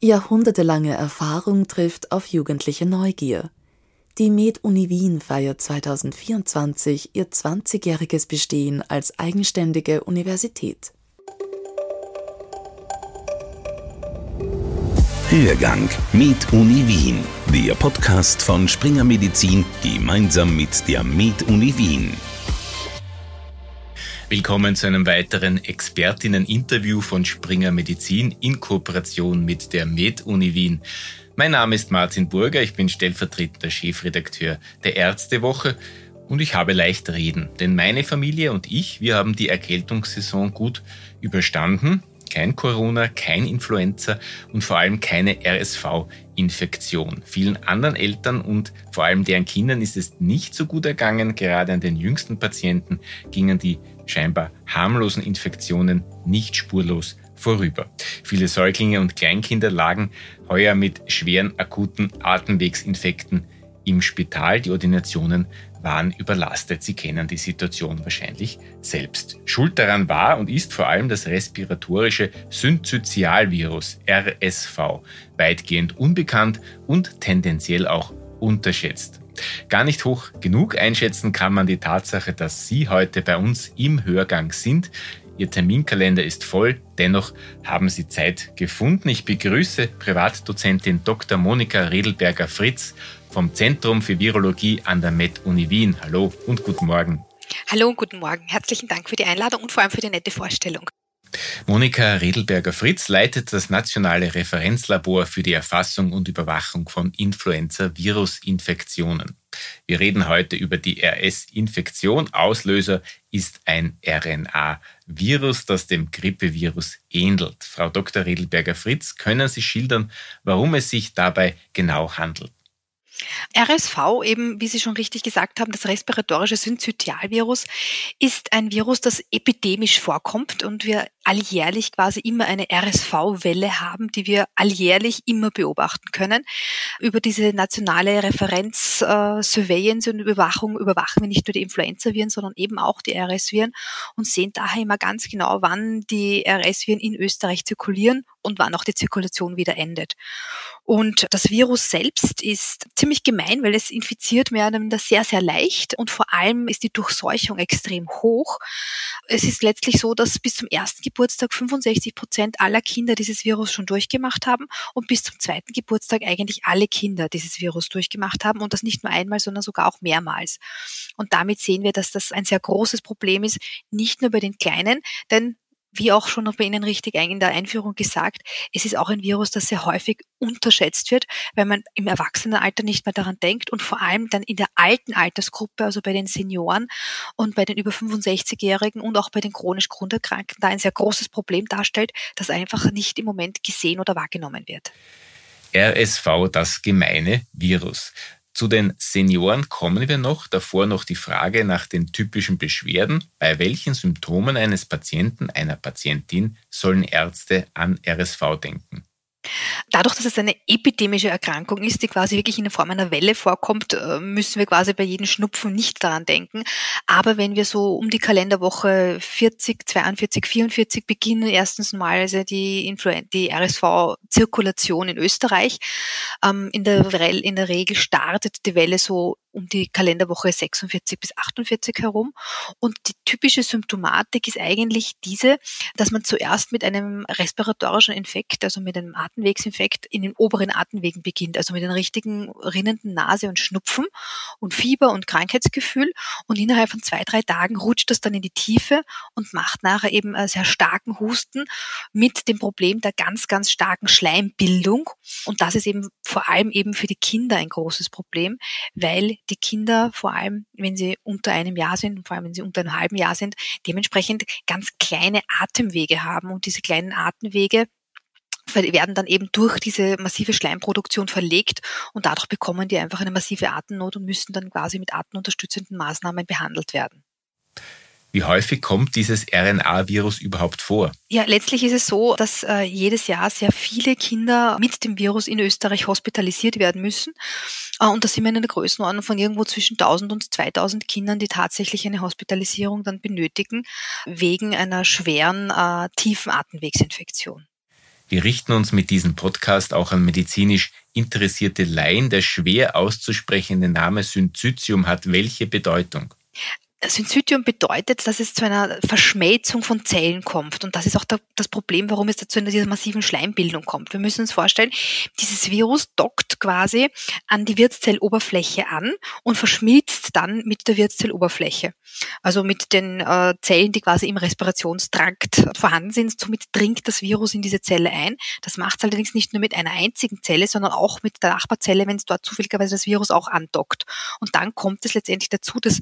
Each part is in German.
Jahrhundertelange Erfahrung trifft auf jugendliche Neugier. Die Med-Uni Wien feiert 2024 ihr 20-jähriges Bestehen als eigenständige Universität. Hörgang Med Uni Wien, der Podcast von Springer Medizin gemeinsam mit der Med Uni Wien. Willkommen zu einem weiteren Expertinnen-Interview von Springer Medizin in Kooperation mit der Med-Uni Wien. Mein Name ist Martin Burger, ich bin stellvertretender Chefredakteur der Ärztewoche und ich habe leicht reden, denn meine Familie und ich, wir haben die Erkältungssaison gut überstanden. Kein Corona, kein Influenza und vor allem keine RSV-Infektion. Vielen anderen Eltern und vor allem deren Kindern ist es nicht so gut ergangen. Gerade an den jüngsten Patienten gingen die scheinbar harmlosen Infektionen nicht spurlos vorüber. Viele Säuglinge und Kleinkinder lagen heuer mit schweren akuten Atemwegsinfekten im Spital. Die Ordinationen waren überlastet. Sie kennen die Situation wahrscheinlich selbst. Schuld daran war und ist vor allem das respiratorische Synzytialvirus RSV, weitgehend unbekannt und tendenziell auch unterschätzt. Gar nicht hoch genug einschätzen kann man die Tatsache, dass Sie heute bei uns im Hörgang sind. Ihr Terminkalender ist voll, dennoch haben Sie Zeit gefunden. Ich begrüße Privatdozentin Dr. Monika Redelberger-Fritz vom Zentrum für Virologie an der Med-Uni Wien. Hallo und guten Morgen. Hallo und guten Morgen. Herzlichen Dank für die Einladung und vor allem für die nette Vorstellung. Monika Redelberger-Fritz leitet das nationale Referenzlabor für die Erfassung und Überwachung von Influenza-Virusinfektionen. Wir reden heute über die RS-Infektion. Auslöser ist ein RNA-Virus, das dem Grippevirus ähnelt. Frau Dr. Redelberger-Fritz, können Sie schildern, warum es sich dabei genau handelt? RSV, eben wie Sie schon richtig gesagt haben, das respiratorische Synzytialvirus, ist ein Virus, das epidemisch vorkommt und wir alljährlich quasi immer eine RSV-Welle haben, die wir alljährlich immer beobachten können. Über diese nationale Referenz äh, und Überwachung überwachen wir nicht nur die Influenza-Viren, sondern eben auch die RS-Viren und sehen daher immer ganz genau, wann die RS-Viren in Österreich zirkulieren und wann auch die Zirkulation wieder endet. Und das Virus selbst ist ziemlich gemein, weil es infiziert mehr oder minder sehr, sehr leicht und vor allem ist die Durchseuchung extrem hoch. Es ist letztlich so, dass bis zum ersten 65 Prozent aller Kinder dieses Virus schon durchgemacht haben und bis zum zweiten Geburtstag eigentlich alle Kinder dieses Virus durchgemacht haben und das nicht nur einmal, sondern sogar auch mehrmals. Und damit sehen wir, dass das ein sehr großes Problem ist, nicht nur bei den Kleinen, denn wie auch schon bei Ihnen richtig in der Einführung gesagt, es ist auch ein Virus, das sehr häufig unterschätzt wird, weil man im Erwachsenenalter nicht mehr daran denkt und vor allem dann in der alten Altersgruppe, also bei den Senioren und bei den über 65-Jährigen und auch bei den chronisch Grunderkrankten, da ein sehr großes Problem darstellt, das einfach nicht im Moment gesehen oder wahrgenommen wird. RSV, das gemeine Virus. Zu den Senioren kommen wir noch. Davor noch die Frage nach den typischen Beschwerden. Bei welchen Symptomen eines Patienten, einer Patientin sollen Ärzte an RSV denken? Dadurch, dass es eine epidemische Erkrankung ist, die quasi wirklich in der Form einer Welle vorkommt, äh, müssen wir quasi bei jedem Schnupfen nicht daran denken. Aber wenn wir so um die Kalenderwoche 40, 42, 44 beginnen, erstens mal also die, die RSV-Zirkulation in Österreich. Ähm, in, der, in der Regel startet die Welle so um die Kalenderwoche 46 bis 48 herum. Und die typische Symptomatik ist eigentlich diese, dass man zuerst mit einem respiratorischen Infekt, also mit einem Atemwegsinfekt in den oberen Atemwegen beginnt, also mit einer richtigen rinnenden Nase und Schnupfen und Fieber und Krankheitsgefühl. Und innerhalb von zwei, drei Tagen rutscht das dann in die Tiefe und macht nachher eben einen sehr starken Husten mit dem Problem der ganz, ganz starken Schleimbildung. Und das ist eben vor allem eben für die Kinder ein großes Problem, weil die Kinder, vor allem wenn sie unter einem Jahr sind, vor allem wenn sie unter einem halben Jahr sind, dementsprechend ganz kleine Atemwege haben. Und diese kleinen Atemwege werden dann eben durch diese massive Schleimproduktion verlegt und dadurch bekommen die einfach eine massive Atemnot und müssen dann quasi mit atemunterstützenden Maßnahmen behandelt werden. Wie häufig kommt dieses RNA-Virus überhaupt vor? Ja, letztlich ist es so, dass äh, jedes Jahr sehr viele Kinder mit dem Virus in Österreich hospitalisiert werden müssen. Äh, und da sind wir in einer Größenordnung von irgendwo zwischen 1000 und 2000 Kindern, die tatsächlich eine Hospitalisierung dann benötigen, wegen einer schweren, äh, tiefen Atemwegsinfektion. Wir richten uns mit diesem Podcast auch an medizinisch interessierte Laien. Der schwer auszusprechende Name Syncytium hat welche Bedeutung? Syncytium bedeutet, dass es zu einer Verschmelzung von Zellen kommt. Und das ist auch das Problem, warum es dazu in dieser massiven Schleimbildung kommt. Wir müssen uns vorstellen, dieses Virus dockt quasi an die Wirtszelloberfläche an und verschmilzt dann mit der Wirtszelloberfläche. Also mit den äh, Zellen, die quasi im Respirationstrakt vorhanden sind. Somit dringt das Virus in diese Zelle ein. Das macht es allerdings nicht nur mit einer einzigen Zelle, sondern auch mit der Nachbarzelle, wenn es dort zufälligerweise das Virus auch andockt. Und dann kommt es letztendlich dazu, dass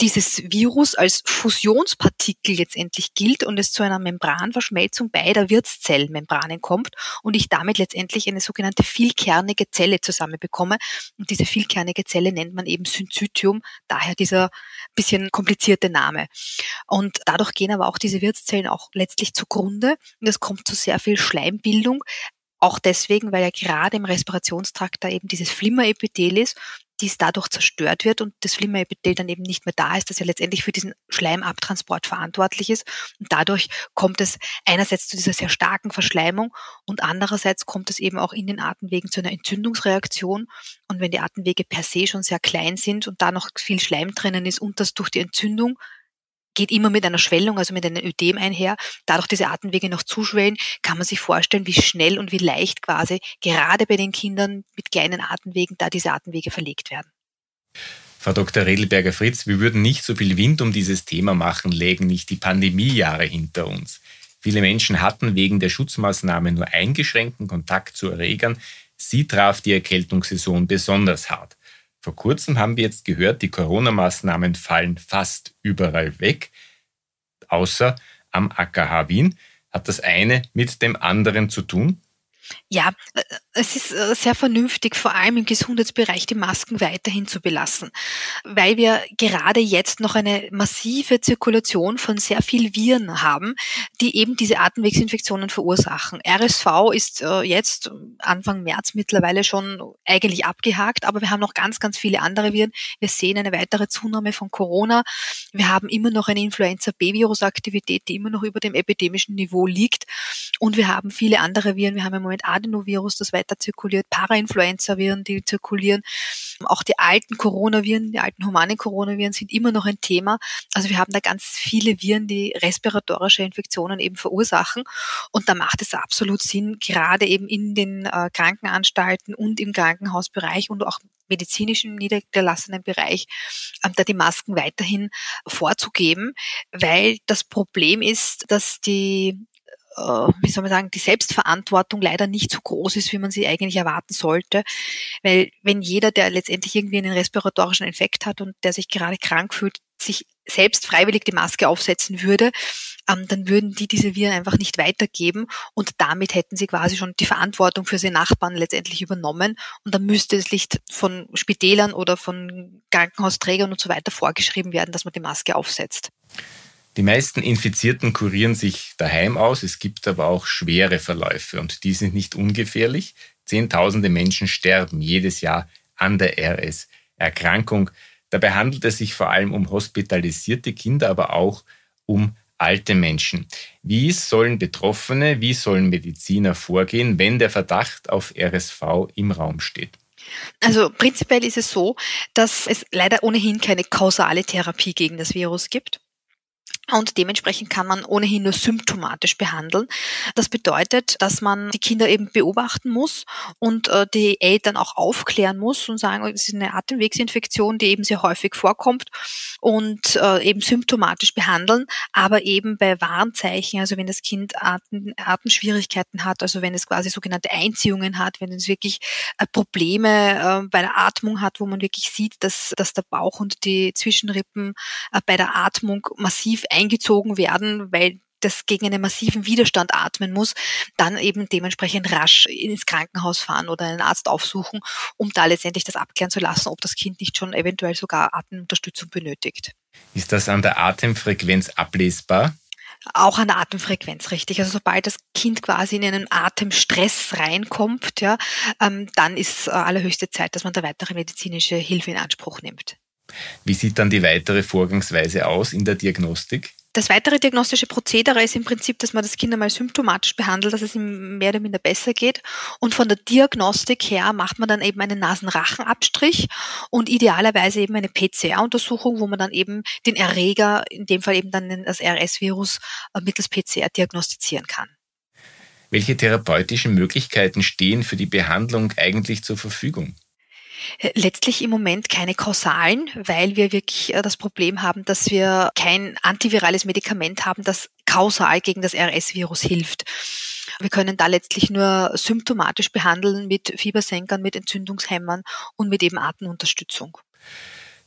dieses Virus als Fusionspartikel letztendlich gilt und es zu einer Membranverschmelzung beider Wirtszellmembranen kommt und ich damit letztendlich eine sogenannte vielkernige Zelle zusammenbekomme. Und diese vielkernige Zelle nennt man eben Syncytium, daher dieser bisschen komplizierte Name. Und dadurch gehen aber auch diese Wirtszellen auch letztlich zugrunde und es kommt zu sehr viel Schleimbildung, auch deswegen, weil ja gerade im Respirationstrakt da eben dieses Flimmerepithel ist dies dadurch zerstört wird und das Flimmerepithel dann eben nicht mehr da ist, das ja letztendlich für diesen Schleimabtransport verantwortlich ist. Und dadurch kommt es einerseits zu dieser sehr starken Verschleimung und andererseits kommt es eben auch in den Atemwegen zu einer Entzündungsreaktion. Und wenn die Atemwege per se schon sehr klein sind und da noch viel Schleim drinnen ist und das durch die Entzündung geht immer mit einer Schwellung, also mit einem Ödem einher. Dadurch diese Atemwege noch zuschwellen, kann man sich vorstellen, wie schnell und wie leicht quasi gerade bei den Kindern mit kleinen Atemwegen da diese Atemwege verlegt werden. Frau Dr. Redelberger-Fritz, wir würden nicht so viel Wind um dieses Thema machen, lägen nicht die Pandemiejahre hinter uns. Viele Menschen hatten wegen der Schutzmaßnahmen nur eingeschränkten Kontakt zu Erregern. Sie traf die Erkältungssaison besonders hart. Vor kurzem haben wir jetzt gehört, die Corona-Maßnahmen fallen fast überall weg, außer am AKH Wien. Hat das eine mit dem anderen zu tun? Ja, äh, es ist äh, sehr vernünftig, vor allem im Gesundheitsbereich die Masken weiterhin zu belassen, weil wir gerade jetzt noch eine massive Zirkulation von sehr viel Viren haben, die eben diese Atemwegsinfektionen verursachen. RSV ist äh, jetzt Anfang März mittlerweile schon eigentlich abgehakt, aber wir haben noch ganz, ganz viele andere Viren. Wir sehen eine weitere Zunahme von Corona. Wir haben immer noch eine Influenza-B-Virus-Aktivität, die immer noch über dem epidemischen Niveau liegt. Und wir haben viele andere Viren. Wir haben Moment Adenovirus, das weiter zirkuliert, Parainfluenza-Viren, die zirkulieren. Auch die alten Coronaviren, die alten humanen Coronaviren sind immer noch ein Thema. Also wir haben da ganz viele Viren, die respiratorische Infektionen eben verursachen. Und da macht es absolut Sinn, gerade eben in den äh, Krankenanstalten und im Krankenhausbereich und auch medizinischen niedergelassenen Bereich, ähm, da die Masken weiterhin vorzugeben, weil das Problem ist, dass die wie soll man sagen, die Selbstverantwortung leider nicht so groß ist, wie man sie eigentlich erwarten sollte. Weil wenn jeder, der letztendlich irgendwie einen respiratorischen Infekt hat und der sich gerade krank fühlt, sich selbst freiwillig die Maske aufsetzen würde, ähm, dann würden die diese Viren einfach nicht weitergeben und damit hätten sie quasi schon die Verantwortung für seine Nachbarn letztendlich übernommen und dann müsste es nicht von Spitälern oder von Krankenhausträgern und so weiter vorgeschrieben werden, dass man die Maske aufsetzt. Die meisten Infizierten kurieren sich daheim aus, es gibt aber auch schwere Verläufe und die sind nicht ungefährlich. Zehntausende Menschen sterben jedes Jahr an der RS-Erkrankung. Dabei handelt es sich vor allem um hospitalisierte Kinder, aber auch um alte Menschen. Wie sollen Betroffene, wie sollen Mediziner vorgehen, wenn der Verdacht auf RSV im Raum steht? Also prinzipiell ist es so, dass es leider ohnehin keine kausale Therapie gegen das Virus gibt. Und dementsprechend kann man ohnehin nur symptomatisch behandeln. Das bedeutet, dass man die Kinder eben beobachten muss und äh, die Eltern auch aufklären muss und sagen, es ist eine Atemwegsinfektion, die eben sehr häufig vorkommt und äh, eben symptomatisch behandeln, aber eben bei Warnzeichen, also wenn das Kind Atem, Atemschwierigkeiten hat, also wenn es quasi sogenannte Einziehungen hat, wenn es wirklich äh, Probleme bei der Atmung hat, wo man wirklich sieht, dass, dass der Bauch und die Zwischenrippen bei der Atmung massiv eingezogen werden, weil das gegen einen massiven Widerstand atmen muss, dann eben dementsprechend rasch ins Krankenhaus fahren oder einen Arzt aufsuchen, um da letztendlich das abklären zu lassen, ob das Kind nicht schon eventuell sogar Atemunterstützung benötigt. Ist das an der Atemfrequenz ablesbar? Auch an der Atemfrequenz, richtig. Also sobald das Kind quasi in einen Atemstress reinkommt, ja, ähm, dann ist äh, allerhöchste Zeit, dass man da weitere medizinische Hilfe in Anspruch nimmt. Wie sieht dann die weitere Vorgangsweise aus in der Diagnostik? Das weitere diagnostische Prozedere ist im Prinzip, dass man das Kind einmal symptomatisch behandelt, dass es ihm mehr oder minder besser geht. Und von der Diagnostik her macht man dann eben einen Nasenrachenabstrich und idealerweise eben eine PCR-Untersuchung, wo man dann eben den Erreger, in dem Fall eben dann das RS-Virus, äh, mittels PCR diagnostizieren kann. Welche therapeutischen Möglichkeiten stehen für die Behandlung eigentlich zur Verfügung? Letztlich im Moment keine kausalen, weil wir wirklich äh, das Problem haben, dass wir kein antivirales Medikament haben, das kausal gegen das RS-Virus hilft. Wir können da letztlich nur symptomatisch behandeln mit Fiebersenkern, mit Entzündungshämmern und mit eben Atemunterstützung.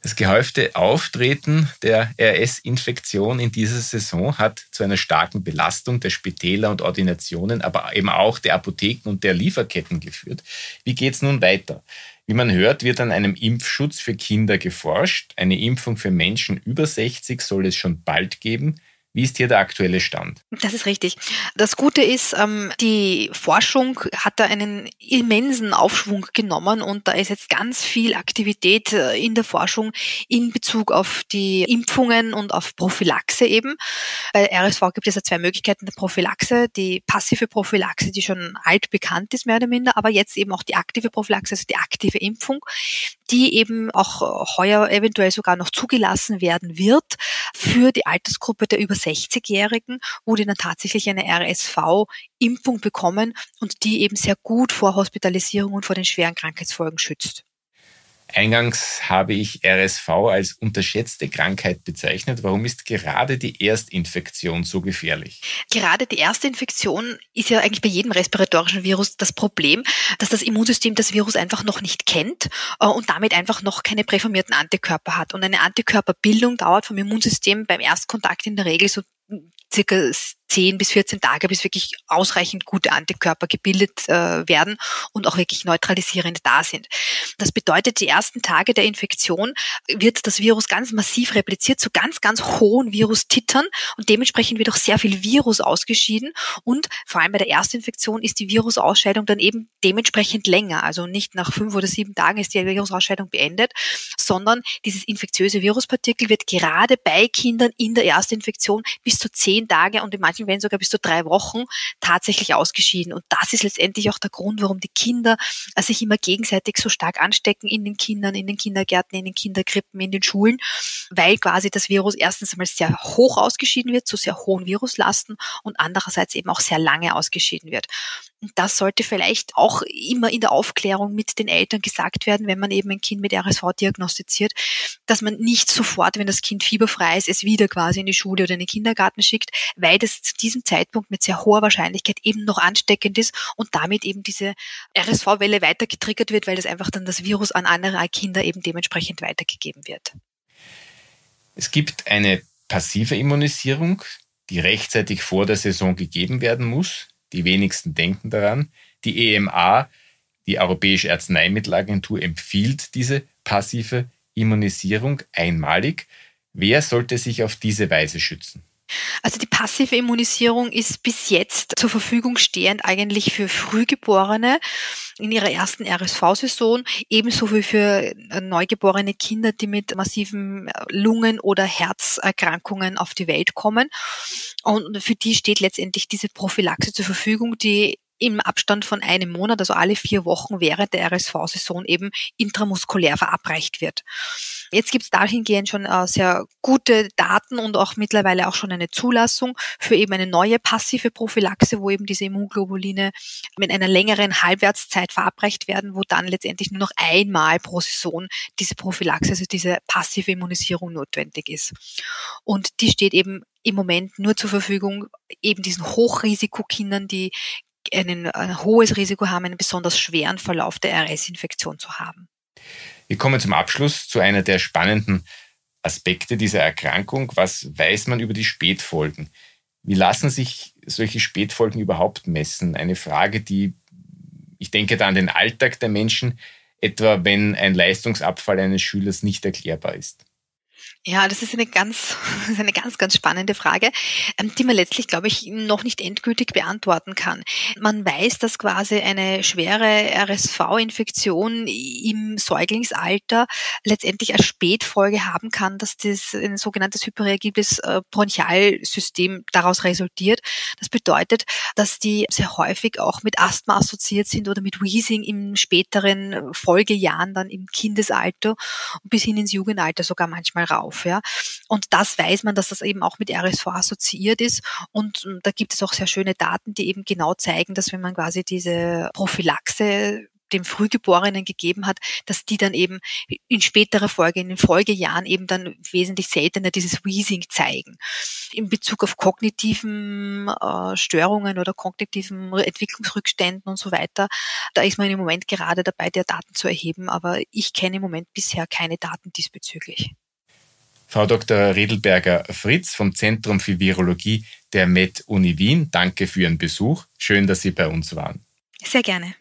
Das gehäufte Auftreten der RS-Infektion in dieser Saison hat zu einer starken Belastung der Spitäler und Ordinationen, aber eben auch der Apotheken und der Lieferketten geführt. Wie geht es nun weiter? Wie man hört, wird an einem Impfschutz für Kinder geforscht. Eine Impfung für Menschen über 60 soll es schon bald geben. Wie ist hier der aktuelle Stand? Das ist richtig. Das Gute ist, ähm, die Forschung hat da einen immensen Aufschwung genommen und da ist jetzt ganz viel Aktivität äh, in der Forschung in Bezug auf die Impfungen und auf Prophylaxe eben. Bei RSV gibt es ja zwei Möglichkeiten der Prophylaxe. Die passive Prophylaxe, die schon alt bekannt ist, mehr oder minder, aber jetzt eben auch die aktive Prophylaxe, also die aktive Impfung, die eben auch heuer eventuell sogar noch zugelassen werden wird für die Altersgruppe der über 60-Jährigen, wo die dann tatsächlich eine RSV-Impfung bekommen und die eben sehr gut vor Hospitalisierung und vor den schweren Krankheitsfolgen schützt. Eingangs habe ich RSV als unterschätzte Krankheit bezeichnet. Warum ist gerade die Erstinfektion so gefährlich? Gerade die erste Infektion ist ja eigentlich bei jedem respiratorischen Virus das Problem, dass das Immunsystem das Virus einfach noch nicht kennt äh, und damit einfach noch keine präformierten Antikörper hat. Und eine Antikörperbildung dauert vom Immunsystem beim Erstkontakt in der Regel so circa 10 bis 14 Tage, bis wirklich ausreichend gute Antikörper gebildet äh, werden und auch wirklich neutralisierend da sind. Das bedeutet, die ersten Tage der Infektion wird das Virus ganz massiv repliziert zu ganz, ganz hohen Virustitern und dementsprechend wird auch sehr viel Virus ausgeschieden und vor allem bei der Erstinfektion ist die Virusausscheidung dann eben dementsprechend länger. Also nicht nach fünf oder sieben Tagen ist die Virusausscheidung beendet, sondern dieses infektiöse Viruspartikel wird gerade bei Kindern in der Erstinfektion bis zu zehn Tage und in manchen Fällen sogar bis zu drei Wochen tatsächlich ausgeschieden. Und das ist letztendlich auch der Grund, warum die Kinder äh, sich immer gegenseitig so stark anstecken in den Kindern, in den Kindergärten, in den Kinderkrippen, in den Schulen, weil quasi das Virus erstens einmal sehr hoch ausgeschieden wird, zu sehr hohen Viruslasten und andererseits eben auch sehr lange ausgeschieden wird. Und das sollte vielleicht auch immer in der Aufklärung mit den Eltern gesagt werden, wenn man eben ein Kind mit RSV diagnostiziert, dass man nicht sofort, wenn das Kind fieberfrei ist, es wieder quasi in die Schule oder in den Kindergarten schickt, weil das zu diesem Zeitpunkt mit sehr hoher Wahrscheinlichkeit eben noch ansteckend ist und damit eben diese RSV-Welle weiter getriggert wird, weil das einfach dann das Virus an andere Kinder eben dementsprechend weitergegeben wird. Es gibt eine passive Immunisierung, die rechtzeitig vor der Saison gegeben werden muss die wenigsten denken daran. Die EMA, die Europäische Arzneimittelagentur, empfiehlt diese passive Immunisierung einmalig. Wer sollte sich auf diese Weise schützen? Also die passive Immunisierung ist bis jetzt zur Verfügung stehend eigentlich für Frühgeborene in ihrer ersten RSV-Saison, ebenso wie für neugeborene Kinder, die mit massiven Lungen- oder Herzerkrankungen auf die Welt kommen. Und für die steht letztendlich diese Prophylaxe zur Verfügung, die im Abstand von einem Monat, also alle vier Wochen während der RSV-Saison eben intramuskulär verabreicht wird. Jetzt gibt es dahingehend schon äh, sehr gute Daten und auch mittlerweile auch schon eine Zulassung für eben eine neue passive Prophylaxe, wo eben diese Immunglobuline mit einer längeren Halbwertszeit verabreicht werden, wo dann letztendlich nur noch einmal pro Saison diese Prophylaxe, also diese passive Immunisierung notwendig ist. Und die steht eben im Moment nur zur Verfügung eben diesen Hochrisikokindern, die einen, ein hohes Risiko haben, einen besonders schweren Verlauf der RS-Infektion zu haben. Wir kommen zum Abschluss zu einer der spannenden Aspekte dieser Erkrankung. Was weiß man über die Spätfolgen? Wie lassen sich solche Spätfolgen überhaupt messen? Eine Frage, die, ich denke da an den Alltag der Menschen, etwa wenn ein Leistungsabfall eines Schülers nicht erklärbar ist. Ja, das ist eine ganz, ist eine ganz, ganz spannende Frage, ähm, die man letztlich, glaube ich, noch nicht endgültig beantworten kann. Man weiß, dass quasi eine schwere RSV-Infektion im Säuglingsalter letztendlich als Spätfolge haben kann, dass das ein sogenanntes hyperreagibles äh, Bronchialsystem daraus resultiert. Das bedeutet, dass die sehr häufig auch mit Asthma assoziiert sind oder mit Wheezing im späteren Folgejahren dann im Kindesalter bis hin ins Jugendalter sogar manchmal rauf auf. Ja. Und das weiß man, dass das eben auch mit RSV assoziiert ist. Und da gibt es auch sehr schöne Daten, die eben genau zeigen, dass wenn man quasi diese Prophylaxe dem Frühgeborenen gegeben hat, dass die dann eben in späterer Folge, in den Folgejahren eben dann wesentlich seltener dieses Wheezing zeigen. In Bezug auf kognitiven äh, Störungen oder kognitiven Entwicklungsrückständen und so weiter, da ist man im Moment gerade dabei, der Daten zu erheben, aber ich kenne im Moment bisher keine Daten diesbezüglich. Frau Dr. Redelberger-Fritz vom Zentrum für Virologie der Med Uni Wien, danke für Ihren Besuch. Schön, dass Sie bei uns waren. Sehr gerne.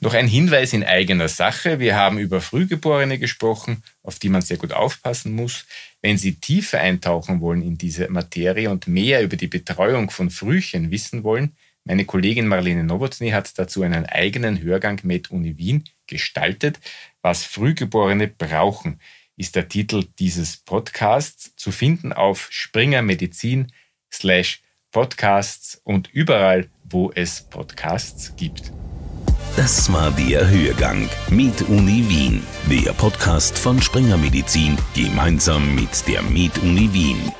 Noch ein Hinweis in eigener Sache. Wir haben über Frühgeborene gesprochen, auf die man sehr gut aufpassen muss. Wenn Sie tiefer eintauchen wollen in diese Materie und mehr über die Betreuung von Frühchen wissen wollen, meine Kollegin Marlene Nowotny hat dazu einen eigenen Hörgang Med Uni Wien gestaltet, was Frühgeborene brauchen ist der Titel dieses Podcasts zu finden auf Springer Medizin slash Podcasts und überall, wo es Podcasts gibt. Das war der Hörgang mit Uni Wien, der Podcast von Springer Medizin gemeinsam mit der Med Uni Wien.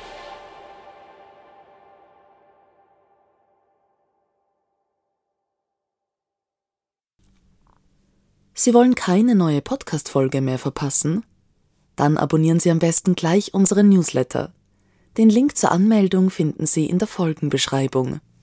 Sie wollen keine neue Podcast-Folge mehr verpassen? Dann abonnieren Sie am besten gleich unseren Newsletter. Den Link zur Anmeldung finden Sie in der Folgenbeschreibung.